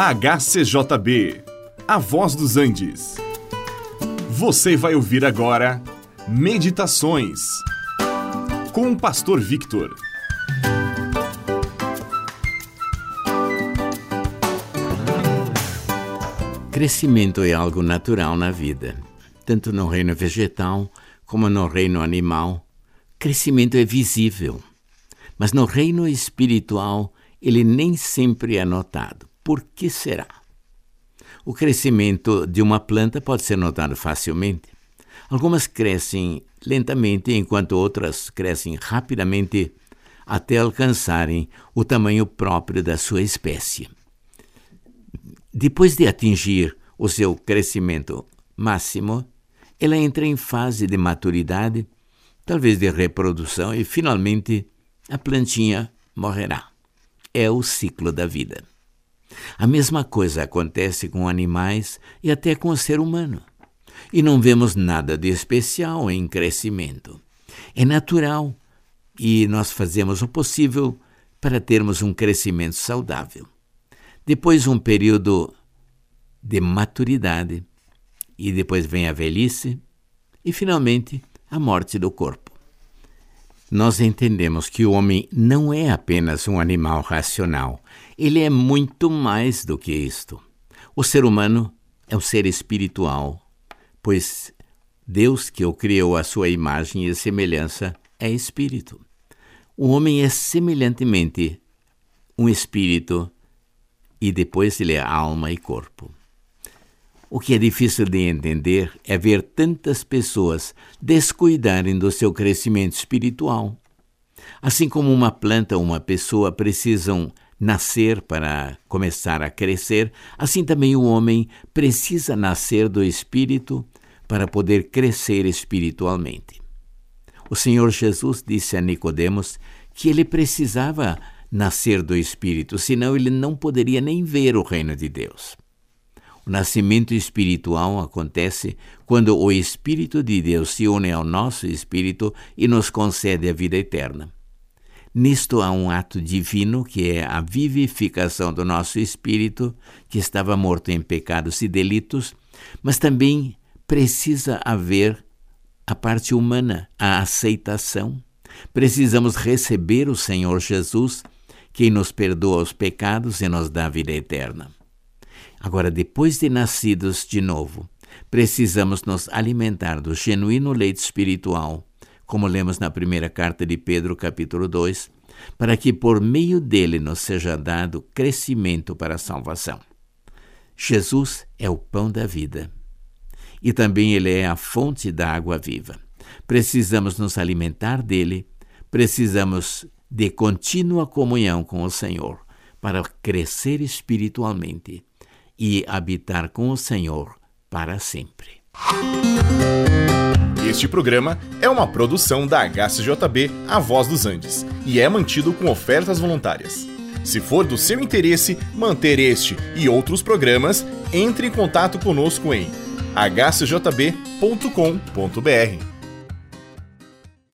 HCJB, A Voz dos Andes. Você vai ouvir agora Meditações com o Pastor Victor. Crescimento é algo natural na vida, tanto no reino vegetal como no reino animal. Crescimento é visível, mas no reino espiritual ele nem sempre é notado. Por que será? O crescimento de uma planta pode ser notado facilmente. Algumas crescem lentamente, enquanto outras crescem rapidamente até alcançarem o tamanho próprio da sua espécie. Depois de atingir o seu crescimento máximo, ela entra em fase de maturidade, talvez de reprodução, e finalmente a plantinha morrerá. É o ciclo da vida. A mesma coisa acontece com animais e até com o ser humano. E não vemos nada de especial em crescimento. É natural e nós fazemos o possível para termos um crescimento saudável. Depois, um período de maturidade, e depois vem a velhice e, finalmente, a morte do corpo. Nós entendemos que o homem não é apenas um animal racional, ele é muito mais do que isto. O ser humano é um ser espiritual, pois Deus que o criou à sua imagem e semelhança é espírito. O homem é semelhantemente um espírito e depois ele é alma e corpo. O que é difícil de entender é ver tantas pessoas descuidarem do seu crescimento espiritual. Assim como uma planta ou uma pessoa precisam nascer para começar a crescer, assim também o homem precisa nascer do espírito para poder crescer espiritualmente. O Senhor Jesus disse a Nicodemos que ele precisava nascer do espírito, senão ele não poderia nem ver o reino de Deus. O nascimento espiritual acontece quando o Espírito de Deus se une ao nosso espírito e nos concede a vida eterna. Nisto há um ato divino que é a vivificação do nosso espírito, que estava morto em pecados e delitos, mas também precisa haver a parte humana, a aceitação. Precisamos receber o Senhor Jesus, quem nos perdoa os pecados e nos dá a vida eterna. Agora, depois de nascidos de novo, precisamos nos alimentar do genuíno leite espiritual como lemos na primeira carta de Pedro, capítulo 2, para que por meio dele nos seja dado crescimento para a salvação. Jesus é o pão da vida e também ele é a fonte da água viva. Precisamos nos alimentar dele, precisamos de contínua comunhão com o Senhor para crescer espiritualmente e habitar com o Senhor para sempre. Este programa é uma produção da HCJB A Voz dos Andes e é mantido com ofertas voluntárias. Se for do seu interesse manter este e outros programas, entre em contato conosco em hcjb.com.br.